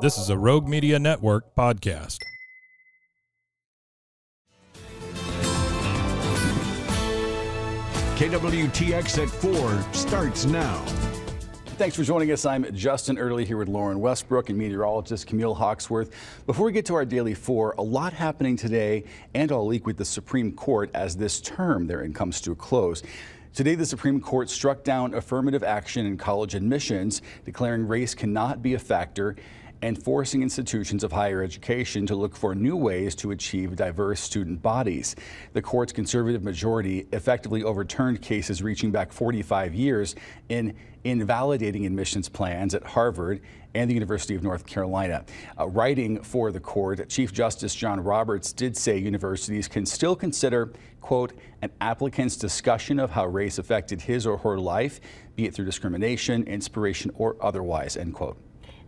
This is a Rogue Media Network podcast. KWTX at 4 starts now. Thanks for joining us. I'm Justin Early here with Lauren Westbrook and meteorologist Camille Hawksworth. Before we get to our daily four, a lot happening today and all week with the Supreme Court as this term therein comes to a close. Today, the Supreme Court struck down affirmative action in college admissions, declaring race cannot be a factor and forcing institutions of higher education to look for new ways to achieve diverse student bodies. The court's conservative majority effectively overturned cases reaching back 45 years in invalidating admissions plans at Harvard and the University of North Carolina. Uh, writing for the court, Chief Justice John Roberts did say universities can still consider, quote, an applicant's discussion of how race affected his or her life, be it through discrimination, inspiration, or otherwise, end quote.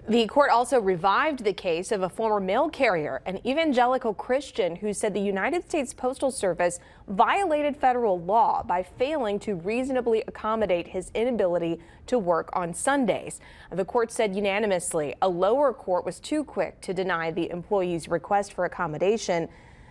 The court also revived the case of a former mail carrier, an evangelical Christian who said the United States Postal Service violated federal law by failing to reasonably accommodate his inability to work on Sundays. The court said unanimously a lower court was too quick to deny the employee's request for accommodation.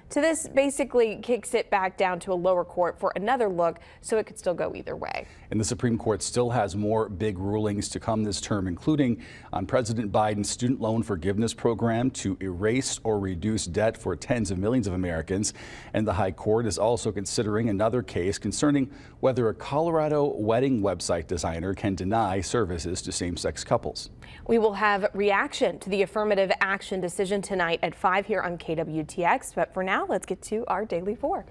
To this basically kicks it back down to a lower court for another look, so it could still go either way. And the Supreme Court still has more big rulings to come this term, including on President Biden's student loan forgiveness program to erase or reduce debt for tens of millions of Americans. And the High Court is also considering another case concerning whether a Colorado wedding website designer can deny services to same sex couples. We will have reaction to the affirmative action decision tonight at 5 here on KWTX. But for now, let's get to our Daily 4.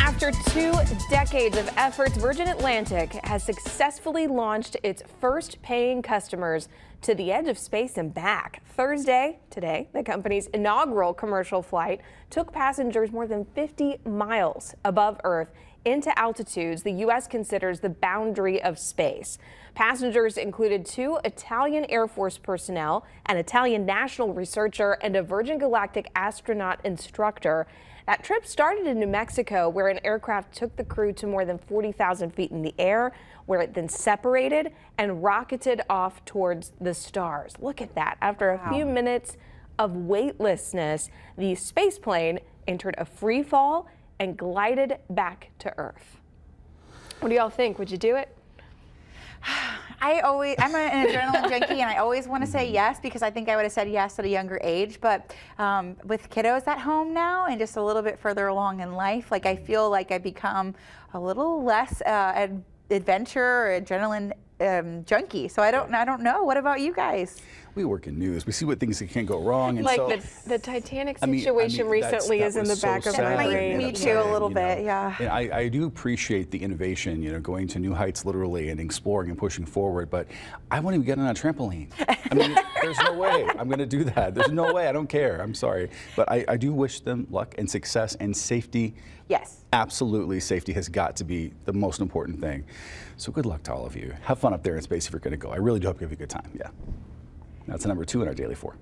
After two decades of efforts, Virgin Atlantic has successfully launched its first paying customers to the edge of space and back. Thursday, today, the company's inaugural commercial flight took passengers more than 50 miles above Earth into altitudes the U.S. considers the boundary of space. Passengers included two Italian Air Force personnel, an Italian national researcher, and a Virgin Galactic astronaut instructor. That trip started in New Mexico, where an aircraft took the crew to more than 40,000 feet in the air, where it then separated and rocketed off towards the stars. Look at that. After a wow. few minutes of weightlessness, the space plane entered a free fall and glided back to Earth. What do y'all think? Would you do it? I always, I'm an adrenaline junkie, and I always want to say yes because I think I would have said yes at a younger age. But um, with kiddos at home now and just a little bit further along in life, like I feel like I become a little less uh, adventure or adrenaline um, junkie. So I don't, I don't know. What about you guys? we work in news. We see what things that can go wrong. And like so, the, the Titanic situation I mean, I mean, recently is in the so back of my brain. Me too, a little bit, know, yeah. And I, I do appreciate the innovation, you know, going to new heights literally and exploring and pushing forward. But I won't even get on a trampoline. I mean, there's no way I'm going to do that. There's no way. I don't care. I'm sorry. But I, I do wish them luck and success and safety. Yes. Absolutely, safety has got to be the most important thing. So good luck to all of you. Have fun up there in space if you're going to go. I really do hope you have a good time. Yeah. That's number two in our daily four.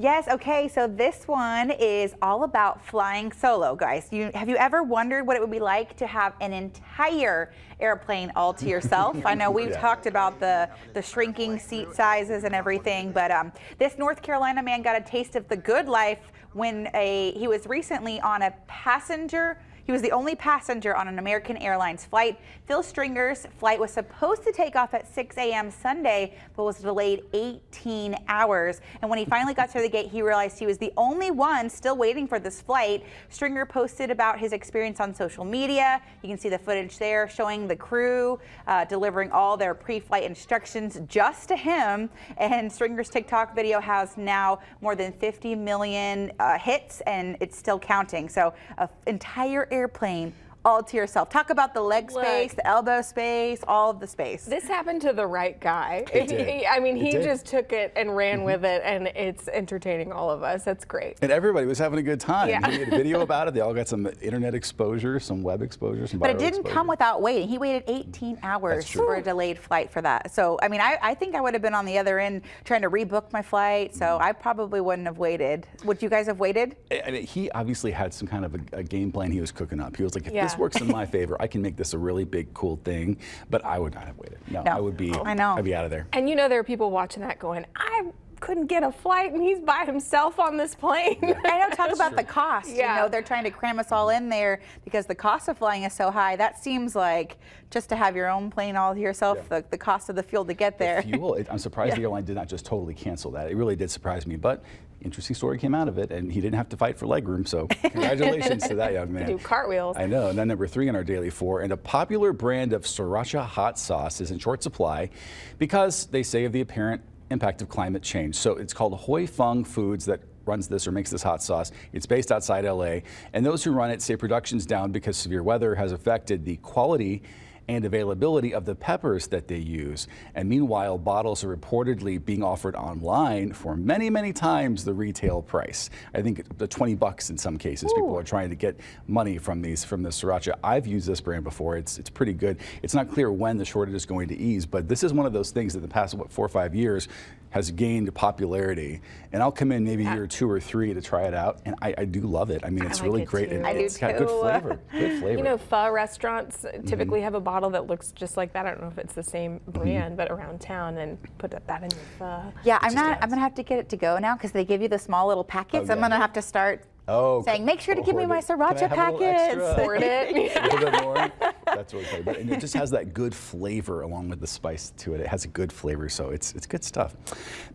Yes, okay, so this one is all about flying solo, guys. You, have you ever wondered what it would be like to have an entire airplane all to yourself? I know we've yeah. talked about the, the shrinking seat sizes and everything, but um, this North Carolina man got a taste of the good life when a he was recently on a passenger he was the only passenger on an American Airlines flight. Phil Stringer's flight was supposed to take off at 6 a.m. Sunday, but was delayed 18 hours. And when he finally got to the gate, he realized he was the only one still waiting for this flight. Stringer posted about his experience on social media. You can see the footage there showing the crew uh, delivering all their pre-flight instructions just to him. And Stringer's TikTok video has now more than 50 million uh, hits, and it's still counting. So, an entire airplane all to yourself. Talk about the leg Look. space, the elbow space, all of the space. This happened to the right guy. It did. He- I mean, It he did. just took it and ran with it, and it's entertaining all of us. That's great. And everybody was having a good time. Yeah. He made a video about it. They all got some internet exposure, some web exposure, some But it didn't exposure. come without waiting. He waited 18 hours for a delayed flight for that. So, I mean, I, I think I would have been on the other end trying to rebook my flight. So, Mm-hmm. I probably wouldn't have waited. Would you guys have waited? I mean, he obviously had some kind of a, a game plan he was cooking up. He was like, if this Yeah. Works in my favor, I can make this a really big, cool thing. But I would not have waited. No, No. I would be. I know. I'd be out of there. And you know, there are people watching that going, I couldn't get a flight, and he's by himself on this plane. I know, talk about the cost. Yeah. You know, they're trying to cram us all in there because the cost of flying is so high. That seems like just to have your own plane all to yourself, Yeah. the, the cost of the fuel to get there. Fuel. It, I'm surprised the airline did not just totally cancel that. It really did surprise me. But interesting story came out of it, and he didn't have to fight for legroom. So congratulations to that young man. Do cartwheels. I know. And then number three on our daily four, and a popular brand of sriracha hot sauce is in short supply because they say of the apparent impact of climate change. So it's called Huy Fong Foods that runs this or makes this hot sauce. It's based outside LA, and those who run it say production's down because severe weather has affected the quality and availability of the peppers that they use. And meanwhile, bottles are reportedly being offered online for many, many times the retail price. I think the 20 bucks in some cases. People are trying to get money from these from the sriracha. I've used this brand before. It's it's pretty good. It's not clear when the shortage is going to ease, but this is one of those things that the past what four or five years has gained popularity. And I'll come in maybe a year or two or three to try it out, and I, I do love it. I mean, it's like really it great, too. and I do it's got good flavor. Good flavor. You know, pho restaurants Mm-hmm. typically have a bottle that looks just like that. I don't know if it's the same Mm-hmm. brand, but around town and put that in your pho. Yeah, I'm not. adds. I'm gonna have to get it to go now because they give you the small little packets. Oh, I'm gonna have to start Oh, saying, make sure to give me my it. Can I sriracha have a little packets. extra? Hoard it. a little bit more. That's really funny. But and it just has that good flavor along with the spice to it. It has a good flavor, so it's it's good stuff.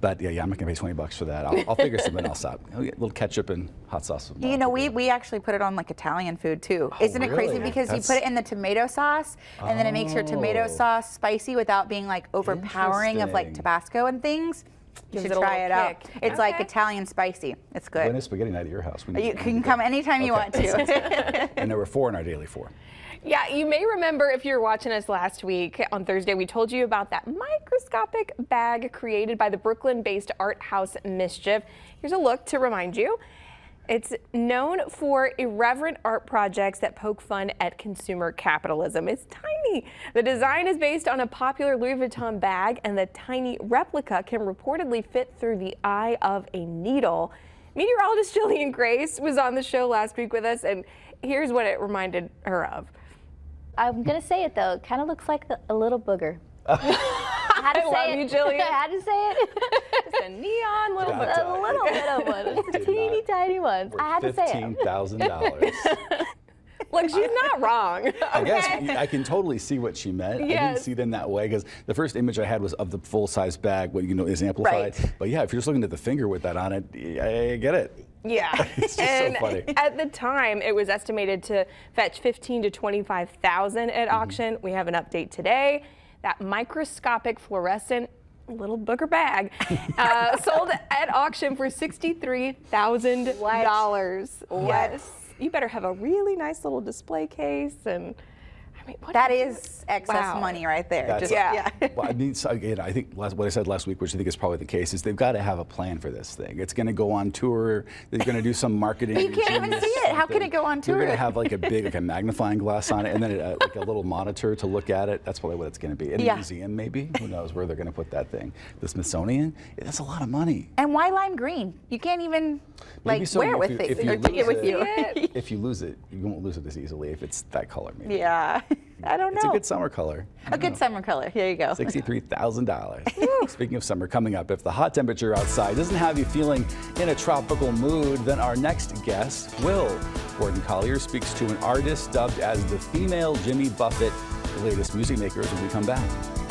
But yeah, yeah, I'm not gonna pay 20 bucks for that. I'll, I'll figure something else out. I'll get a little ketchup and hot sauce. With me. You know, we, we actually put it on like Italian food too. Oh, Isn't it crazy? Oh. Because That's- you put it in the tomato sauce and then it makes your tomato Oh. sauce spicy without being like overpowering of like Tabasco and things. You should it try it out. kick. It's like Italian spicy. It's good. When is spaghetti night at your house? We need You can come anytime you want to. And there were four in our daily four. Yeah, you may remember if you were watching us last week on Thursday, we told you about that microscopic bag created by the Brooklyn based art house MSCHF. Here's a look to remind you. It's known for irreverent art projects that poke fun at consumer capitalism. It's tiny. The design is based on a popular Louis Vuitton bag, and the tiny replica can reportedly fit through the eye of a needle. Meteorologist Jillian Grace was on the show last week with us, and here's what it reminded her of. I'm gonna say it though. It kind of looks like a, a little booger. I had to I say love it. you, Jillian. I had to say it. Just a neon little Got bit. a little bit of one. It's a teeny not. tiny one. I had to say it. thousand dollars. Look, she's not wrong. I guess? I can totally see what she meant. I didn't see it in that way because the first image I had was of the full size bag, what you know is amplified. Right. But yeah, if you're just looking at the finger with that on it, I get it. Yeah. It's just so and funny. at the time, it was estimated to fetch 15 to 25,000 at Mm-hmm. auction. We have an update today. That microscopic fluorescent little booger bag uh, sold at auction for $63,000. Yes. You better have a really nice little display case and I mean, what that you- excess Wow. money right there. That's- Just- Yeah. well, I mean, so again, I think last, what I said last week, which I think is probably the case, is they've got to have a plan for this thing. It's going to go on tour. They're going to do some marketing. you can't even genius see it. How can it go on tour? They're going to have like a big, like a magnifying glass on it, and then uh, like a little monitor to look at it. That's probably what it's going to be. In a museum, maybe. Who knows where they're going to put that thing? The Smithsonian. That's a lot of money. And why lime green? You can't even like so wear if with you- it if you or take it lose with you. it. If you lose it, you won't lose it as easily if it's that color. Maybe. yeah. I don't know. It's a good summer color. A good summer color. Here you go. $63,000. Speaking of summer coming up, if the hot temperature outside doesn't have you feeling in a tropical mood, then our next guest will. Gordan Collier speaks to an artist dubbed as the female Jimmy Buffett, the latest music makers when we come back.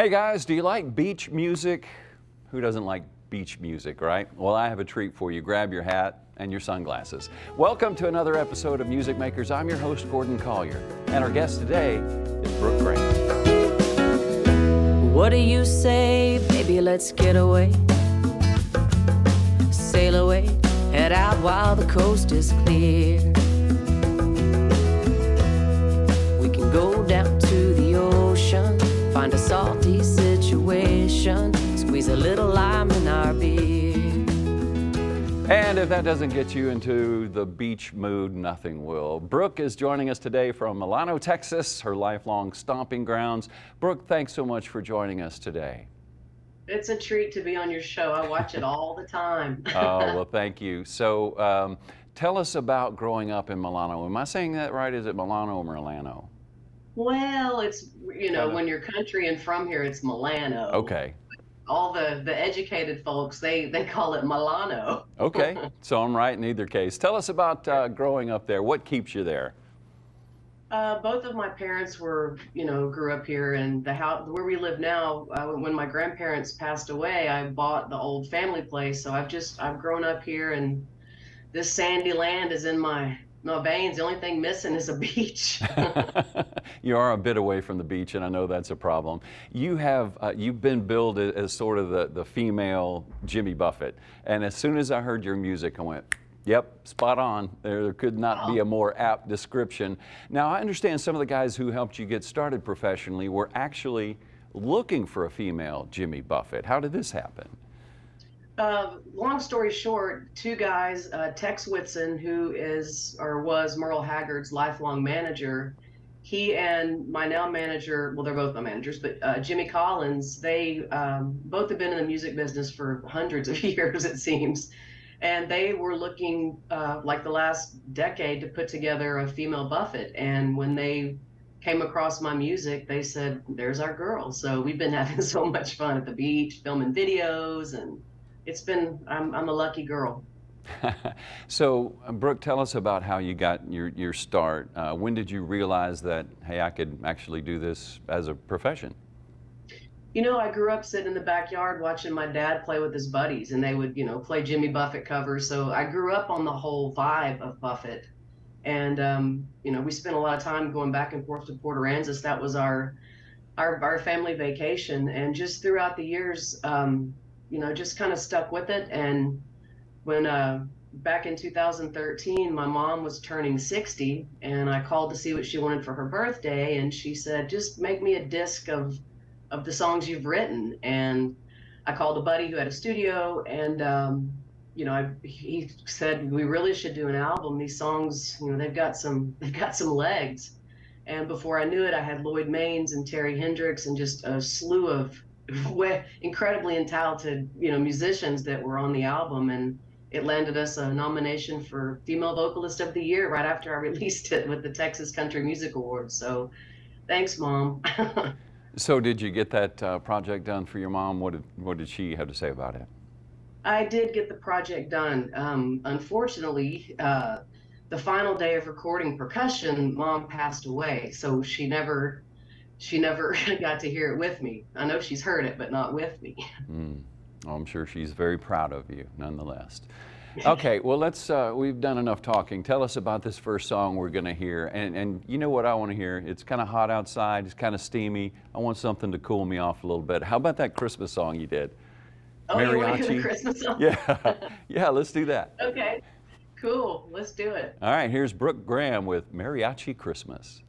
Hey guys, do you like beach music? Who doesn't like beach music, right? Well, I have a treat for you. Grab your hat and your sunglasses. Welcome to another episode of Music Makers. I'm your host, Gordan Collier, and our guest today is Brooke Graham. What do you say, baby? Let's get away. Sail away, head out while the coast is clear. Situation, squeeze a little lime in our beer. And if that doesn't get you into the beach mood, nothing will. Brooke is joining us today from Milano, Texas, her lifelong stomping grounds. Brooke, thanks so much for joining us today. It's a treat to be on your show. I watch it all the time. oh, well, thank you. So, um, tell us about growing up in Milano. Am I saying that right? Is it Milano or Milano? Well, it's, you know, when you're country and from here, it's Milano. Okay. All the, the educated folks, they, they call it Milano. okay. So I'm right in either case. Tell us about uh, growing up there. What keeps you there? Uh, both of my parents were, you know, grew up here, and the house where we live now. Uh, when my grandparents passed away, I bought the old family place. So I've just I've grown up here, and this sandy land is in my my veins. The only thing missing is a beach. you are a bit away from the beach, and I know that's a problem. You have uh, you've been billed as sort of the the female Jimmy Buffett, and as soon as I heard your music, I went Yep, spot on. There could not be a more apt description. Now, I understand some of the guys who helped you get started professionally were actually looking for a female Jimmy Buffett. How did this happen? Uh, long story short, two guys, uh, Tex Whitson, who is or was Merle Haggard's lifelong manager, he and my now manager, well, they're both my managers, but uh, Jimmy Collins, they um, both have been in the music business for hundreds of years, it seems and they were looking uh, like the last decade to put together a female Buffett. And when they came across my music, they said, "There's our girl." So we've been having so much fun at the beach, filming videos, and it's been. I'm, I'm a lucky girl. so, uh, Brooke, tell us about how you got your, your start. Uh, when did you realize that, hey, I could actually do this as a profession? You know, I grew up sitting in the backyard watching my dad play with his buddies, and they would, you know, play Jimmy Buffett covers. So I grew up on the whole vibe of Buffett. And, um, you know, we spent a lot of time going back and forth to Port Aransas. That was our, our, our family vacation. And just throughout the years, um, you know, just kind of stuck with it. And when, uh, back in 2013, my mom was turning 60, and I called to see what she wanted for her birthday. And she said, just make me a disc of, of the songs you've written. And I called a buddy who had a studio, and um, you know, I, he said we really should do an album. These songs, you know, they've got some they've got some legs. And before I knew it, I had Lloyd Maines and Terri Hendrix and just a slew of incredibly talented, you know, musicians that were on the album. And it landed us a nomination for Female Vocalist of the Year right after I released it with the Texas Country Music Awards. So, thanks, Mom. So did you get that uh, project done for your mom? What did what did she have to say about it? I did get the project done. Um, unfortunately, uh, the final day of recording percussion, mom passed away, so she never she never got to hear it with me. I know she's heard it, but not with me. Mm. Oh, I'm sure she's very proud of you, nonetheless. okay, well, let's. Uh, we've done enough talking. Tell us about this first song we're going to hear. And, and you know what I want to hear? It's kind of hot outside. It's kind of steamy. I want something to cool me off a little bit. How about that Christmas song you did? Oh, Mariachi? you want to hear the Christmas song? Yeah, yeah. Let's do that. Okay, cool. Let's do it. All right. Here's Brooke Graham with Mariachi Christmas.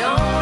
Don't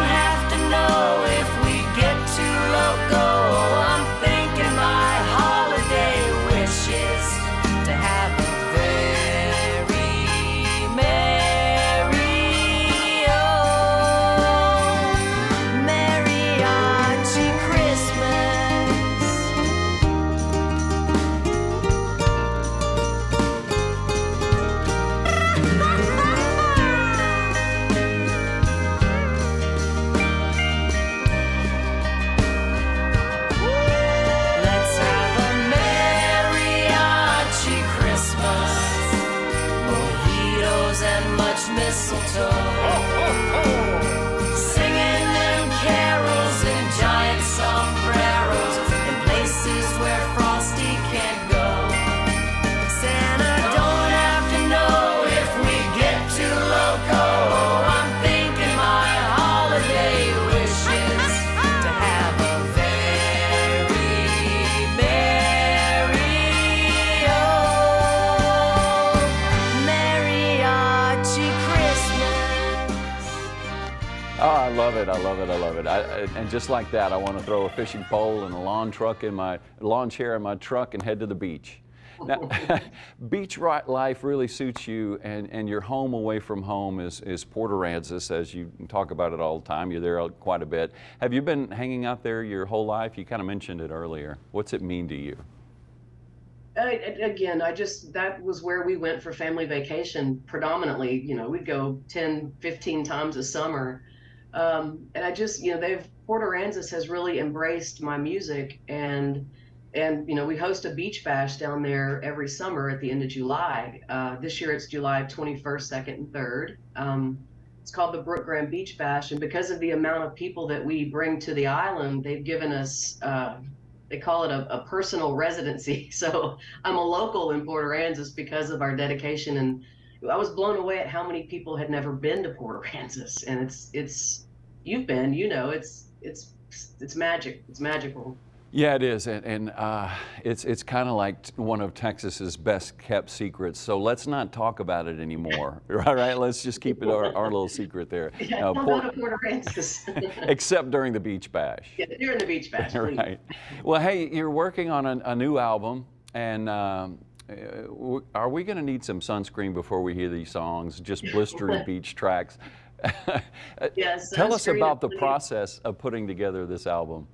I. I, I- and just like that, I want to throw a fishing pole and a lawn truck in my lawn chair in my truck and head to the beach. Now, beach life really suits you, and, and your home away from home is, is Port Aransas, as you talk about it all the time. You're there quite a bit. Have you been hanging out there your whole life? You kind of mentioned it earlier. What's it mean to you? Uh, a- again, I just, that was where we went for family vacation predominantly. You know, we'd go 10, 15 times a summer. Um, and I just, you know, they've, Port Aransas has really embraced my music and, and, you know, we host a beach bash down there every summer at the end of July. Uh, this year it's July 21st, 2nd, and 3rd. Um, it's called the Brooke Graham Beach Bash. And because of the amount of people that we bring to the island, they've given us, uh, they call it a, a personal residency. So I'm a local in Port Aransas because of our dedication. And I was blown away at how many people had never been to Port Aransas. And it's, it's, you've been, you know, it's, it's, it's magic. It's magical. Yeah, it is, and, and uh, it's it's kind of like one of Texas's best kept secrets. So let's not talk about it anymore. All right, let's just keep it our, our little secret there. Yeah, Uh, Port- Port Aransas. except during the beach bash. yeah, during the beach bash. right. Well, hey, you're working on a, a new album, and um, are we going to need some sunscreen before we hear these songs? Just blistering beach tracks. Yes, Tell us about the process of putting together this album.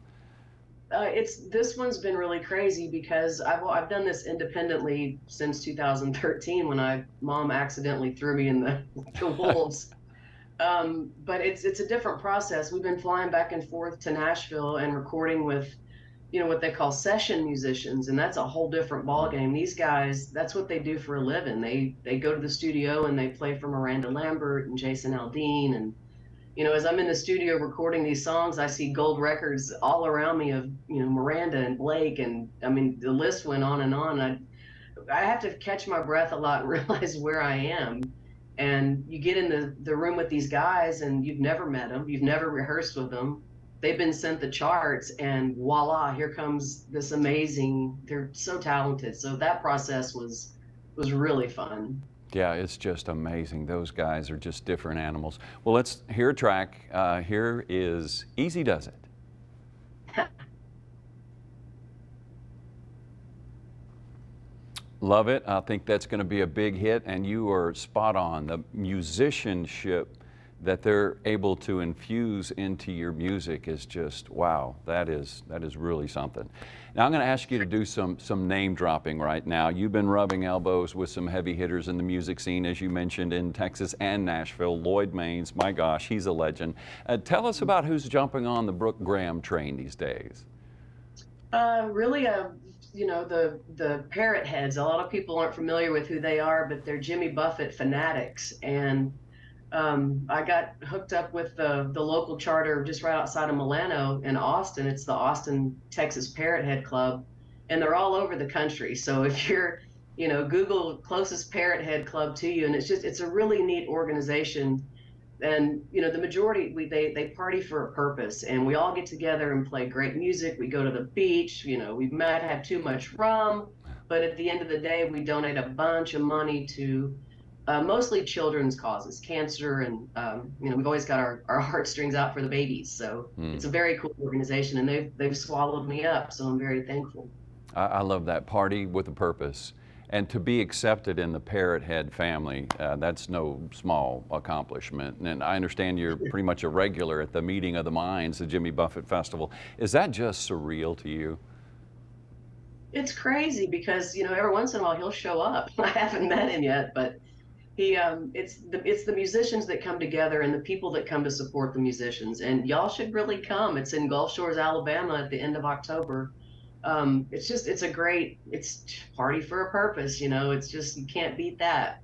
Uh, it's this one's been really crazy because I've I've done this independently since 2013 when I mom accidentally threw me in the, the wolves. Um, but it's it's a different process. We've been flying back and forth to Nashville and recording with, you know, what they call session musicians, and that's a whole different ballgame. These guys, that's what they do for a living. They they go to the studio and they play for Miranda Lambert and Jason Aldean and you know, as I'm in the studio recording these songs, I see gold records all around me of, you know, Miranda and Blake. And I mean, the list went on and on. I, I have to catch my breath a lot and realize where I am. And you get in the, the room with these guys and you've never met them, you've never rehearsed with them. They've been sent the charts and voila, here comes this amazing, they're so talented. So that process was was really fun. Yeah, it's just amazing. Those guys are just different animals. Well, let's hear a track. Uh, here is Easy Does It. Love it. I think that's going to be a big hit, and you are spot on. The musicianship that they're able to infuse into your music is just wow. That is that is really something. Now I'm going to ask you to do some some name dropping right now. You've been rubbing elbows with some heavy hitters in the music scene, as you mentioned in Texas and Nashville. Lloyd Maines, my gosh, he's a legend. Uh, tell us about who's jumping on the Brooke Graham train these days. Uh, really, uh, you know, the the parrot heads. A lot of people aren't familiar with who they are, but they're Jimmy Buffett fanatics and um, I got hooked up with the the local charter just right outside of Milano in Austin. It's the Austin Texas Parrot Head Club, and they're all over the country. So if you're, you know, Google closest Parrot Head Club to you, and it's just it's a really neat organization. And you know, the majority we they they party for a purpose, and we all get together and play great music. We go to the beach. You know, we might have too much rum, but at the end of the day, we donate a bunch of money to uh, mostly children's causes, cancer, and um, you know we've always got our, our heartstrings out for the babies. So mm. it's a very cool organization, and they've they've swallowed me up. So I'm very thankful. I, I love that party with a purpose, and to be accepted in the Parrot Head family, uh, that's no small accomplishment. And I understand you're pretty much a regular at the meeting of the minds, the Jimmy Buffett Festival. Is that just surreal to you? It's crazy because you know every once in a while he'll show up. I haven't met him yet, but he um it's the it's the musicians that come together and the people that come to support the musicians. And y'all should really come. It's in gulf shores alabama at the end of october. Um it's just it's a great it's party for a purpose you know? It's just you can't beat that.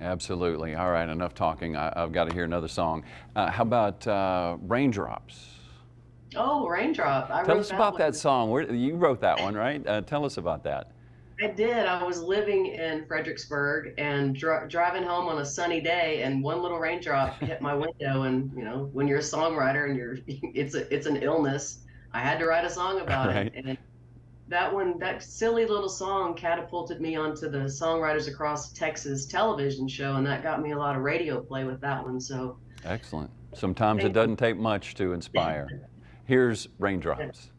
Absolutely. All right enough talking. I, have got to hear another song. Uh, how about uh, raindrops? Oh raindrop. I tell us about one. that song. Where, you wrote that one right? Uh, tell us about that I did. I was living in Fredericksburg and dri- driving home on a sunny day, and one little raindrop hit my window. And you know, when you're a songwriter and you're, it's a, it's an illness. I had to write a song about right. it, and that one, that silly little song, catapulted me onto the Songwriters Across Texas television show, and that got me a lot of radio play with that one. So excellent. Sometimes it doesn't take much to inspire. Here's raindrops.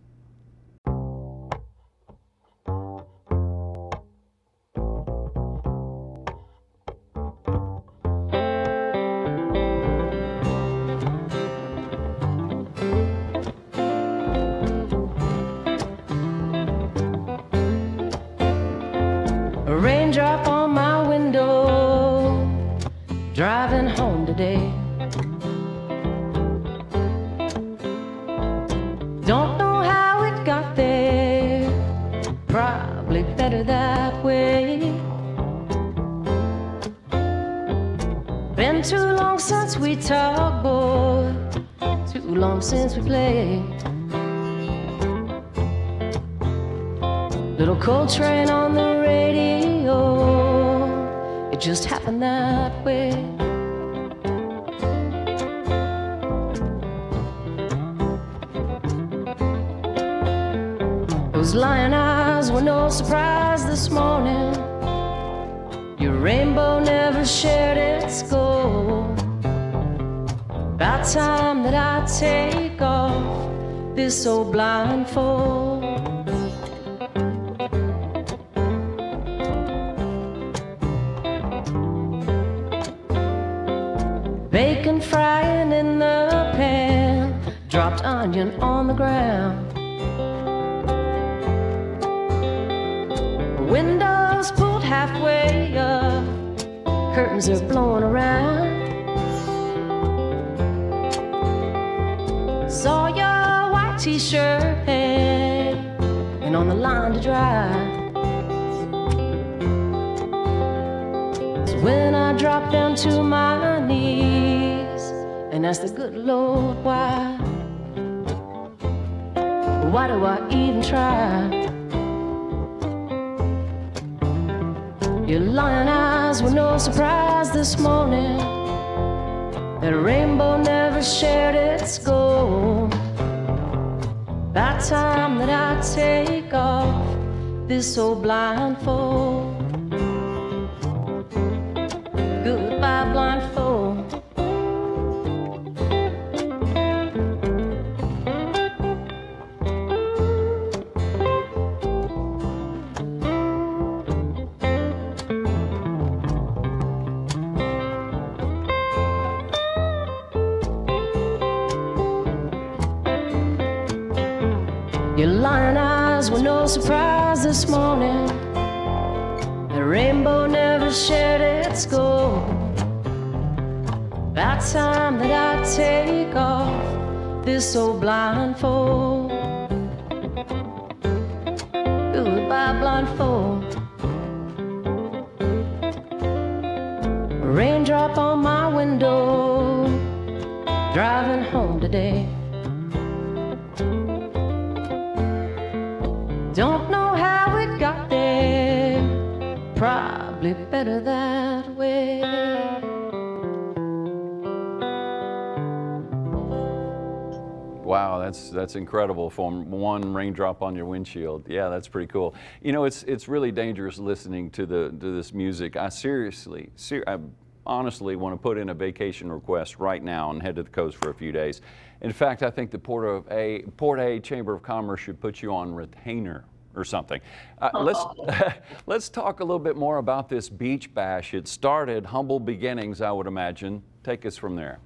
Bacon frying in the pan, dropped onion on the ground. Windows pulled halfway up, curtains are blowing around. Saw your white t-shirt and on the line to dry. So when Drop down to my knees and ask the good Lord why, why do I even try? Your lion eyes were no surprise this morning. That rainbow never shared its gold. About time that I take off this old blindfold. Wow, that's that's incredible from one raindrop on your windshield. Yeah, that's pretty cool. You know, it's it's really dangerous listening to the to this music. I seriously, ser- I honestly want to put in a vacation request right now and head to the coast for a few days. In fact, I think the Port of A Port A Chamber of Commerce should put you on retainer or something. Uh, let's let's talk a little bit more about this beach bash. It started humble beginnings, I would imagine. Take us from there.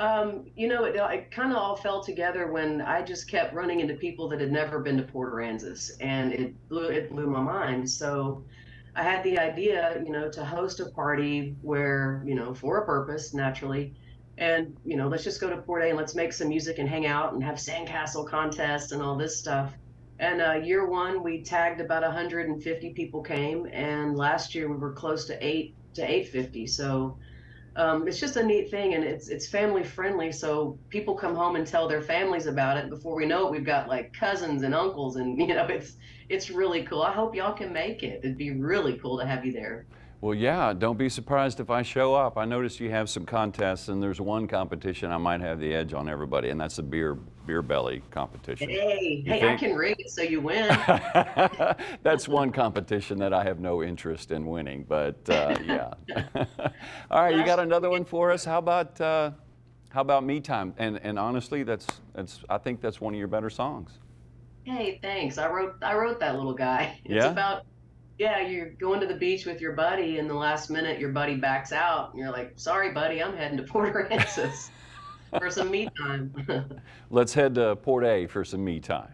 Um, you know, it, it kind of all fell together when I just kept running into people that had never been to Port Aransas, and it blew it blew my mind. So I had the idea, you know, to host a party where, you know, for a purpose, naturally, and you know, let's just go to Port A and let's make some music and hang out and have sandcastle contests and all this stuff. And uh, year one, we tagged about 150 people came, and last year we were close to eight to 850. So um, it's just a neat thing, and it's it's family friendly. So people come home and tell their families about it. Before we know it, we've got like cousins and uncles, and you know, it's it's really cool. I hope y'all can make it. It'd be really cool to have you there. Well, yeah, don't be surprised if I show up. I noticed you have some contests, and there's one competition I might have the edge on everybody, and that's the beer beer belly competition. Hey, You hey, I can rig it so you win. That's one competition that I have no interest in winning, but uh, yeah. All right, you got another one for us? How about uh, how about me time? And and honestly, that's that's I think that's one of your better songs. Hey, thanks. I wrote I wrote that little guy. It's Yeah? about yeah, you're going to the beach with your buddy, and the last minute your buddy backs out, and you're like, "Sorry, buddy, I'm heading to Port Aransas for some me time." Let's head to Port A for some me time.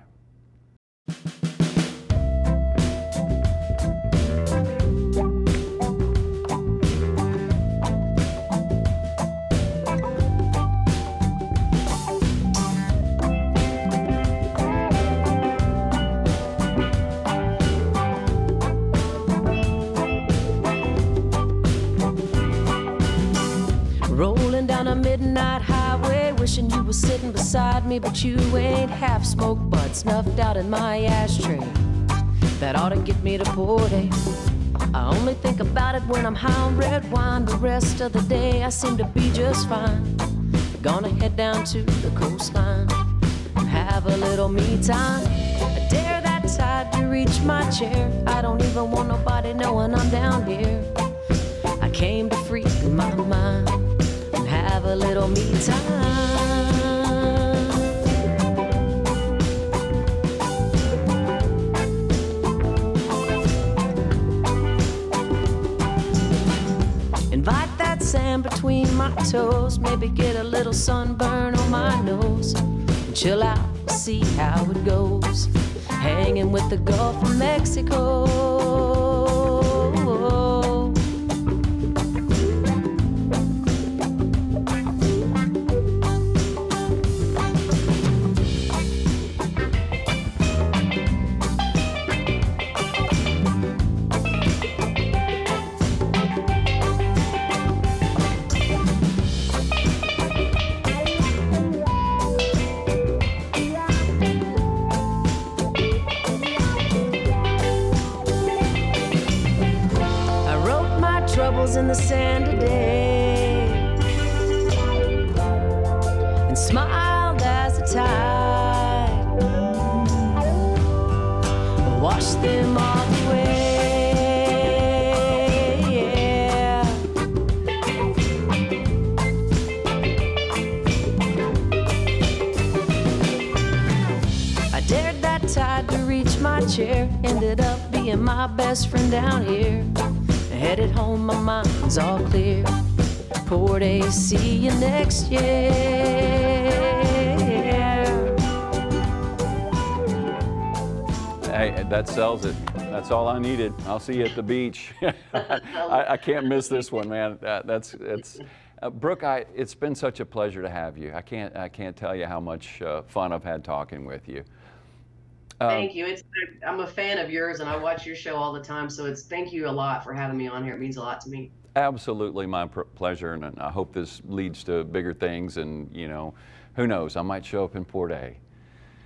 Rolling down a midnight highway, wishing you were sitting beside me, but you ain't half smoked but snuffed out in my ashtray. That ought to get me to Port A. I only think about it when I'm high on red wine. The rest of the day I seem to be just fine. Gonna head down to the coastline have a little me time. I dare that tide to reach my chair. I don't even want nobody knowing I'm down here. I came to freak my mind have a little me time. Invite that sand between my toes, maybe get a little sunburn on my nose. Chill out, see how it goes. Hanging with the Gulf of Mexico. Next year. Hey, that sells it. That's all I needed. I'll see you at the beach. I, I can't miss this one, man. That, that's it's. Uh, Brooke, I, it's been such a pleasure to have you. I can't, I can't tell you how much uh, fun I've had talking with you. Um, Thank you. It's I'm a fan of yours, and I watch your show all the time. So it's thank you a lot for having me on here. It means a lot to me. Absolutely my pr- pleasure, and, I hope this leads to bigger things. And you know, who knows? I might show up in Port A.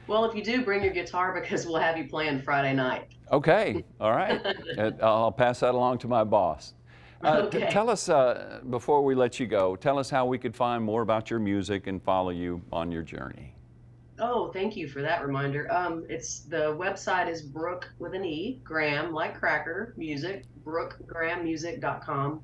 Well, if you do, bring your guitar because we'll have you playing Friday night. Okay, all right. I'll pass that along to my boss. Uh, Okay. tell us, uh, before we let you go, tell us how we could find more about your music and follow you on your journey. Oh, thank you for that reminder. Um, it's the website is Brooke with an E, Graham, like cracker, music, brookegrahammusic.com.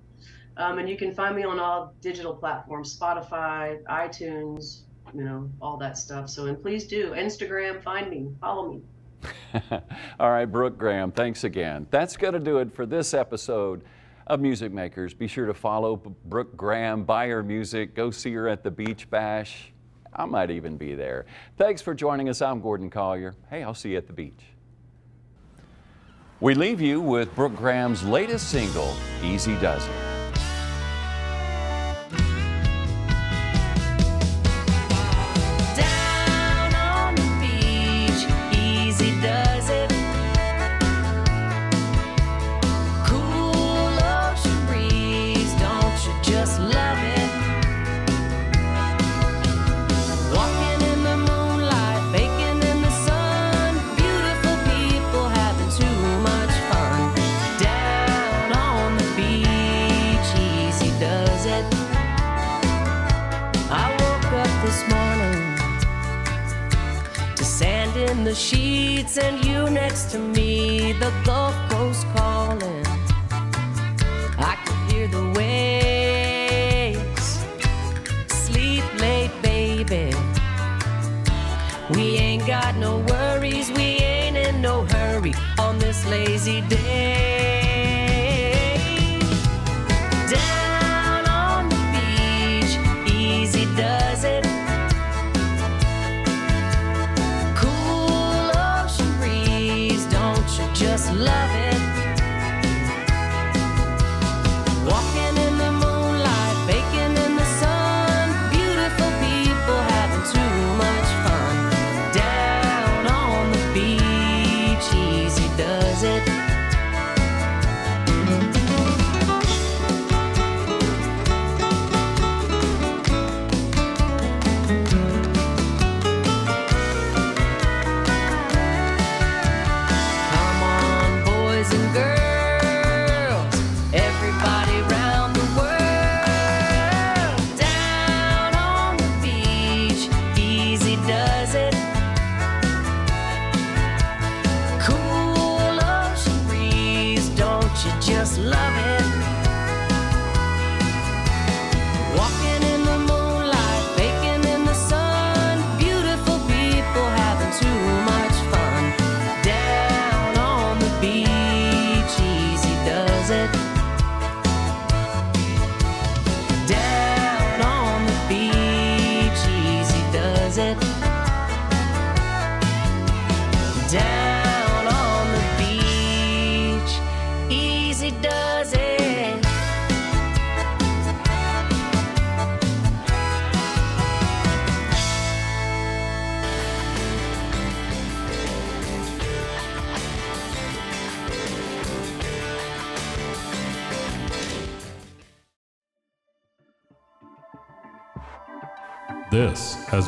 Um, and you can find me on all digital platforms, Spotify, iTunes, you know, all that stuff. So, and please do Instagram, find me, follow me. All right, Brooke Graham, thanks again. That's going to do it for this episode of Music Makers. Be sure to follow Brooke Graham, buy her music, go see her at the Beach Bash. I might even be there. Thanks for joining us. I'm Gordan Collier. Hey, I'll see you at the beach. We leave you with Brooke Graham's latest single, Easy Does It. Ain't got no worries, we ain't in no hurry on this lazy day. Down on the beach, easy does it. Cool ocean breeze, don't you just love it? You just love it?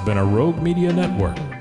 Been a Rogue Media Network.